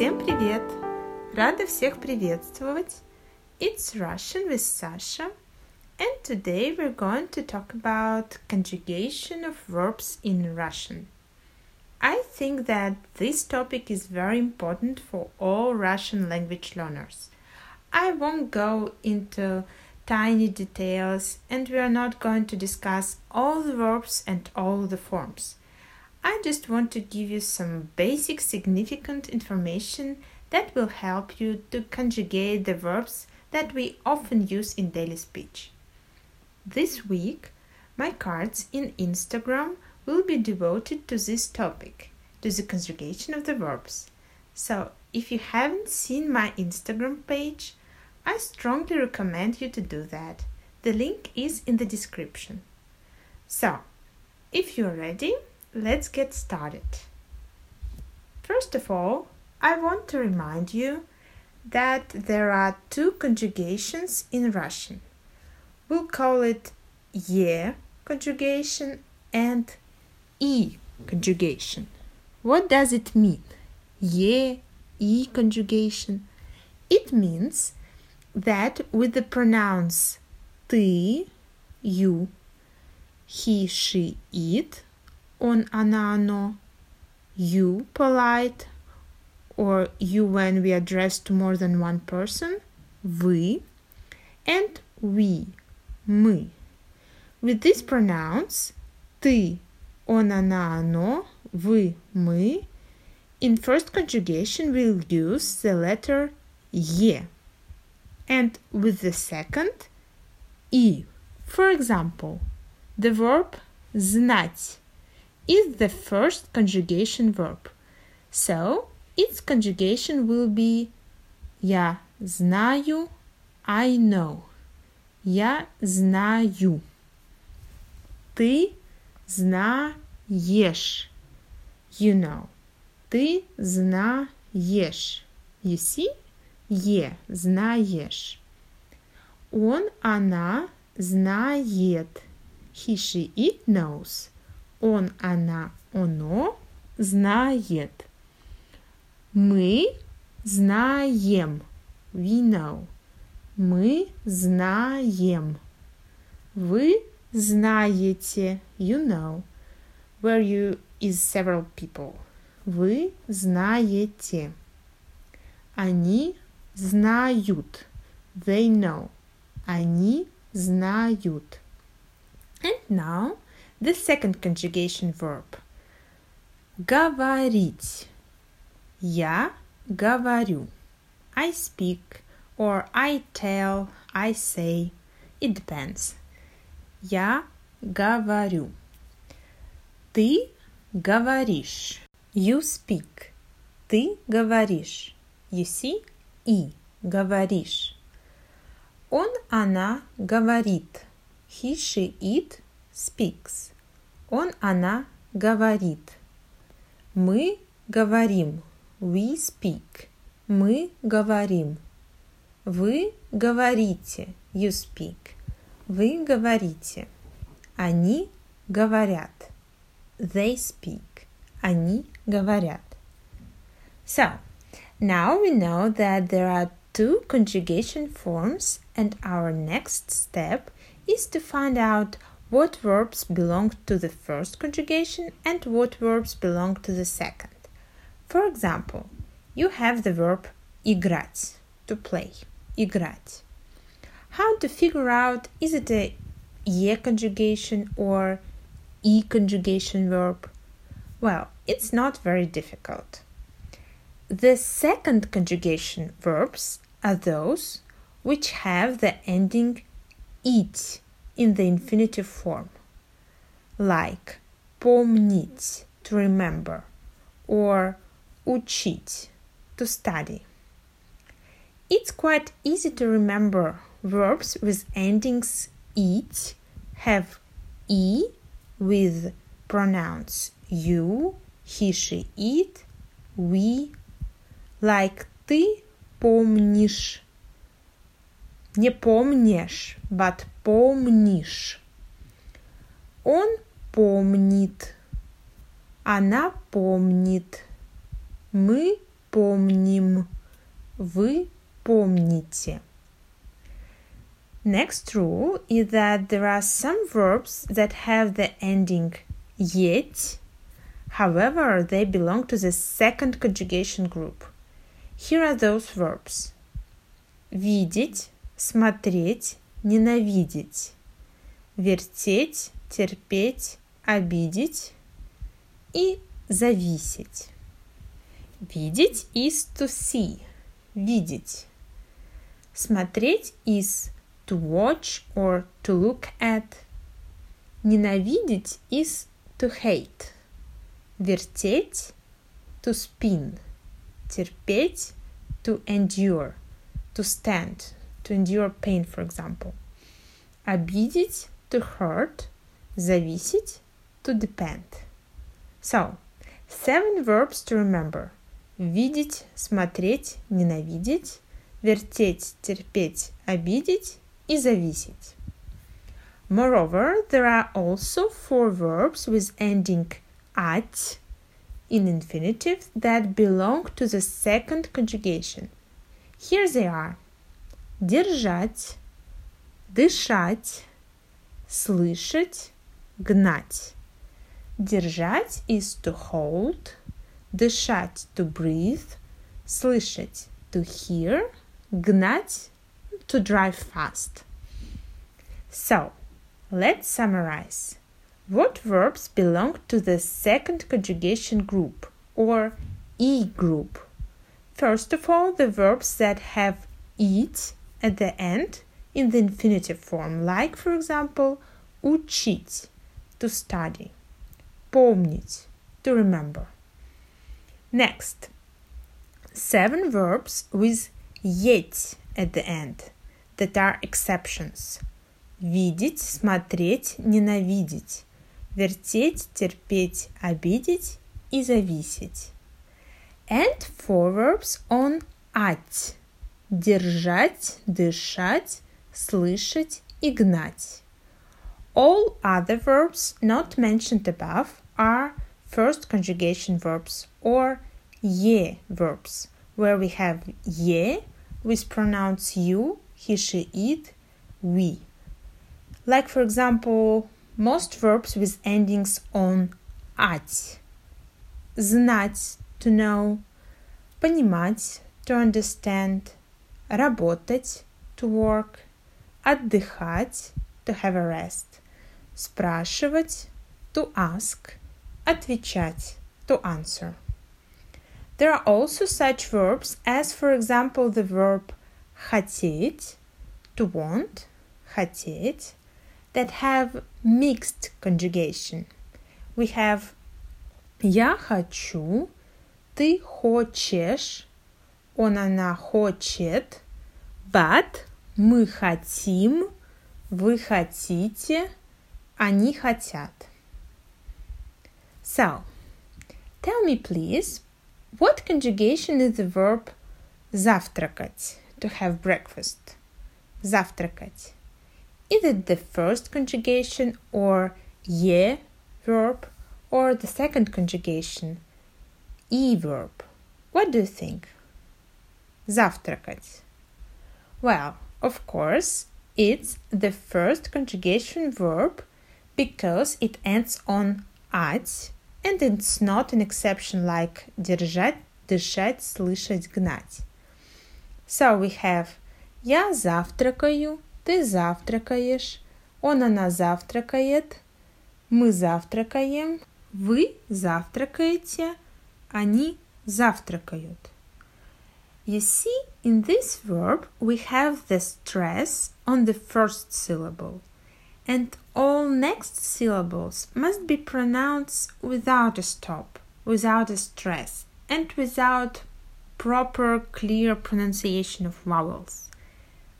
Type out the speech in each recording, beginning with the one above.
Всем привет! Рада всех приветствовать! It's Russian with Sasha and today we're going to talk about conjugation of verbs in Russian. I think that this topic is very important for all Russian language learners. I won't go into tiny details and we are not going to discuss all the verbs and all the forms. I just want to give you some basic significant information that will help you to conjugate the verbs that we often use in daily speech. This week, my cards in Instagram will be devoted to this topic, to the conjugation of the verbs. So, if you haven't seen my Instagram page, I strongly recommend you to do that. The link is in the description. So, if you're ready, let's get started. First of all, I want to remind you that there are two conjugations in Russian. We'll call it ye conjugation and e conjugation. What does it mean? Ye, e conjugation. It means that with the pronouns ты, you, he, she, it, он, она, оно, you polite, or you when we address to more than one person, вы, and we, мы. With these pronouns, ты, он, она, оно, вы, мы, in first conjugation we'll use the letter е. And with the second, и. For example, the verb знать is the first conjugation verb. So its conjugation will be Я знаю, I know. Я знаю. Ты знаешь. You know. Ты знаешь. You see? Е. Знаешь. Он, она знает. He, she, it knows. Он, она, оно знает. Мы знаем. We know. Мы знаем. Вы знаете. You know. Where you is several people. Вы знаете. Они знают. They know. Они знают. And now the second conjugation verb. Говорить. Я говорю. I speak or I tell, I say. It depends. Я говорю. Ты говоришь. You speak. Ты говоришь. You see? И. Говоришь. Он, она говорит. He, she, it speaks. Он, она говорит. Мы говорим. We speak. Мы говорим. Вы говорите. You speak. Вы говорите. Они говорят. They speak. Они говорят. So, now we know that there are two conjugation forms and our next step is to find out what verbs belong to the first conjugation and what verbs belong to the second. For example, you have the verb играть, to play, играть. How to figure out is it a e conjugation or e conjugation verb? Well, it's not very difficult. The second conjugation verbs are those which have the ending it in the infinitive form, like помнить, to remember, or учить, to study. It's quite easy to remember verbs with endings it have e with pronouns you, he, she, it, we, like ты помнишь. Не помнишь, but помнишь. Он помнит. Она помнит. Мы помним. Вы помните. Next rule is that there are some verbs that have the ending yet, however, they belong to the second conjugation group. Here are those verbs. Видеть, смотреть, ненавидеть. Вертеть, терпеть, обидеть и зависеть. Видеть is to see. Видеть. Смотреть is to watch or to look at. Ненавидеть is to hate. Вертеть to spin. Терпеть to endure. To stand. To endure pain, for example. Обидеть to hurt. Зависеть to depend. So, seven verbs to remember. Видеть, смотреть, ненавидеть, вертеть, терпеть, обидеть и зависеть. Moreover, there are also four verbs with ending at in infinitive that belong to the second conjugation. Here they are. Держать, дышать, слышать, гнать. Держать is to hold, дышать to breathe, слышать to hear, гнать to drive fast. So, let's summarize. What verbs belong to the second conjugation group or E group? First of all, the verbs that have it at the end in the infinitive form, like, for example, учить, to study, помнить, to remember. Next, seven verbs with yet at the end that are exceptions. Видеть, смотреть, ненавидеть. Вертеть, терпеть, обидеть и зависеть. And four verbs on at. Держать, дышать, слышать и гнать. All other verbs not mentioned above are first conjugation verbs or ye verbs, where we have ye with pronouns you, he, she, it, we. Like, for example, most verbs with endings on ать. Знать, to know. Понимать, to understand. Работать, to work. Отдыхать, to have a rest. Спрашивать, to ask. Отвечать, to answer. There are also such verbs as, for example, the verb хотеть, to want, хотеть, that have mixed conjugation. We have я хочу, ты хочешь, он, она хочет, but мы хотим, вы хотите, они хотят. So, tell me please, what conjugation is the verb завтракать, to have breakfast? Завтракать. Is it the first conjugation or ye verb or the second conjugation e verb? What do you think? Завтракать. Well, of course, it's the first conjugation verb because it ends on ать and it's not an exception like держать, дышать, слышать, гнать. So we have я завтракаю, ты завтракаешь, он, она завтракает, мы завтракаем, вы завтракаете, они завтракают. You see, in this verb we have the stress on the first syllable, and all next syllables must be pronounced without a stop, without a stress, and without proper clear pronunciation of vowels.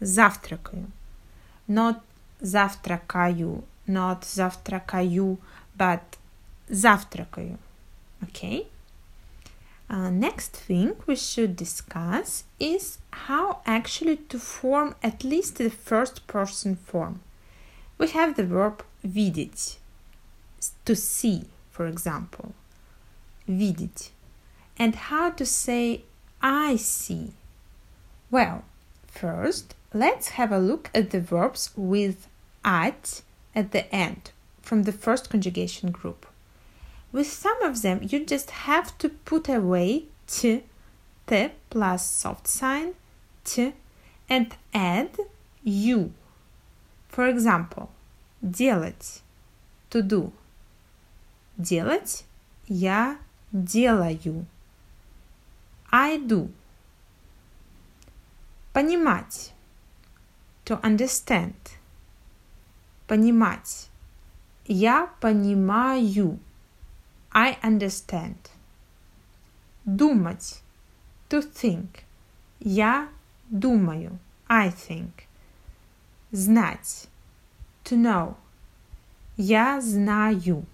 Завтракаю. Not завтракаю, not завтракаю, but завтракаю. Okay? Uh, next thing we should discuss is how actually to form at least the first person form. We have the verb видеть, to see, for example. Видеть. And how to say I see. Well, first, let's have a look at the verbs with at at the end from the first conjugation group. With some of them, you just have to put away t, t plus soft sign, t, and add you. For example, делать, to do. Делать я делаю. I do. Понимать. To understand. Понимать. Я понимаю. I understand. Думать. To think. Я думаю. I think. Знать. To know. Я знаю.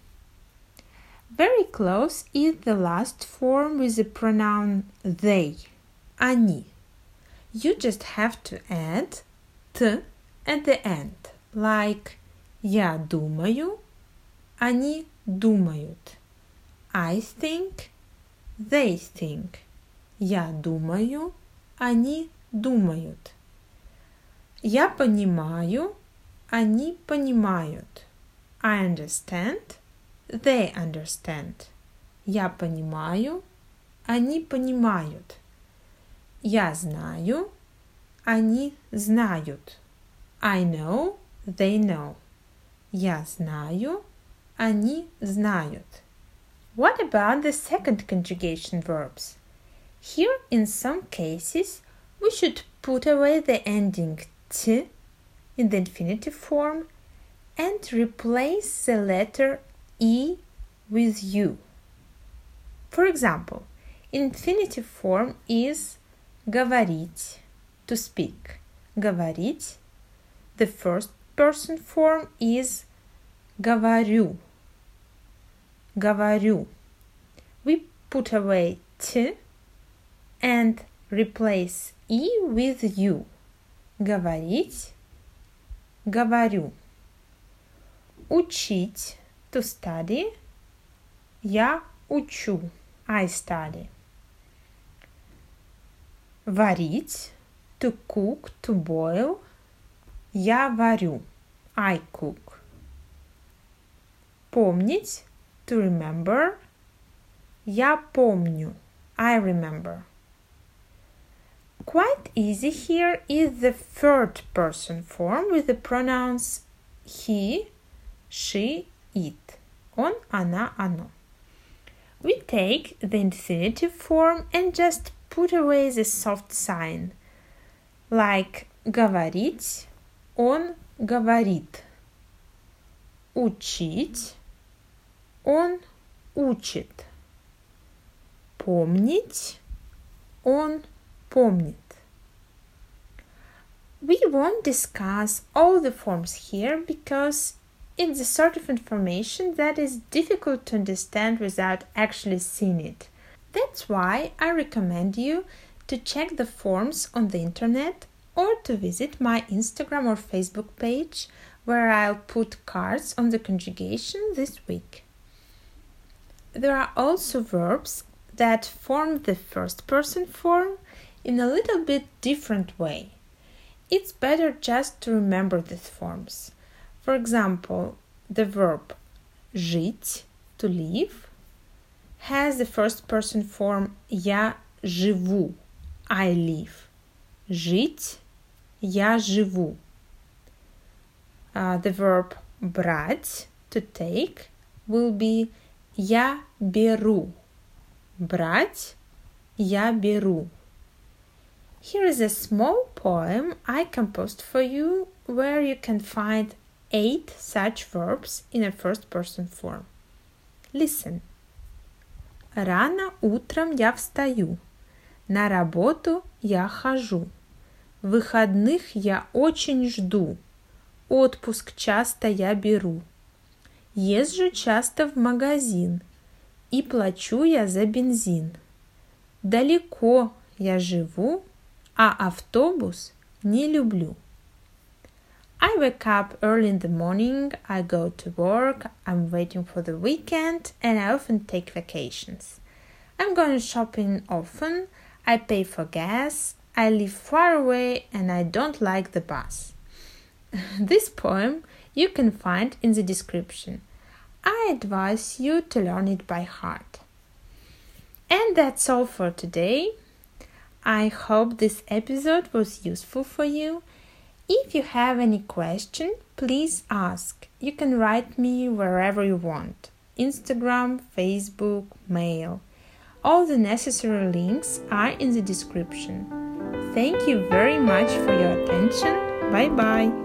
Very close is the last form with the pronoun they. Они. You just have to add t at the end, like я думаю, они думают. I think, they think. Я думаю, они думают. Я понимаю, они понимают. I understand, they understand. Я понимаю, они понимают. Я знаю, они знают. I know, they know. Я знаю, они знают. What about the second conjugation verbs? Here, in some cases, we should put away the ending t in the infinitive form and replace the letter e with u. For example, infinitive form is говорить, to speak. Говорить. The first person form is говорю. Говорю. We put away t and replace e with u. Говорить. Говорю. Учить. To study. Я учу. I study. Варить. To cook, to boil. Я варю. I cook. Помнить. To remember. Я помню. I remember. Quite easy here is the third person form with the pronouns he, she, it. Он, она, оно. We take the infinitive form and just put away the soft sign, like говорить, он говорит. Учить, он учит. Помнить, он помнит. We won't discuss all the forms here because it's the sort of information that is difficult to understand without actually seeing it. That's why I recommend you to check the forms on the internet or to visit my Instagram or Facebook page where I'll put cards on the conjugation this week. There are also verbs that form the first person form in a little bit different way. It's better just to remember these forms. For example, the verb жить, to live, has the first person form я живу, I live. Жить, я живу. Uh, the verb брать, to take, will be я беру. Брать, я беру. Here is a small poem I composed for you where you can find eight such verbs in a first person form. Listen. Рано утром я встаю. На работу я хожу. Выходных я очень жду. Отпуск часто я беру. Езжу часто в магазин. И плачу я за бензин. Далеко я живу, а автобус не люблю. I wake up early in the morning, I go to work, I'm waiting for the weekend, and I often take vacations. I'm going shopping often, I pay for gas, I live far away, and I don't like the bus. this poem you can find in the description. I advise you to learn it by heart. And that's all for today. I hope this episode was useful for you. If you have any question, please ask. You can write me wherever you want Instagram, Facebook, mail. All the necessary links are in the description. Thank you very much for your attention. Bye bye.